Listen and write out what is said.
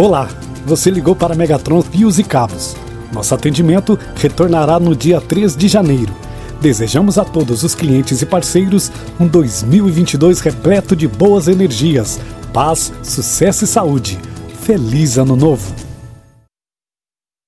Olá, você ligou para Megatron Fios e Cabos. Nosso atendimento retornará no dia 3 de janeiro. Desejamos a todos os clientes e parceiros um 2022 repleto de boas energias, paz, sucesso e saúde. Feliz Ano Novo!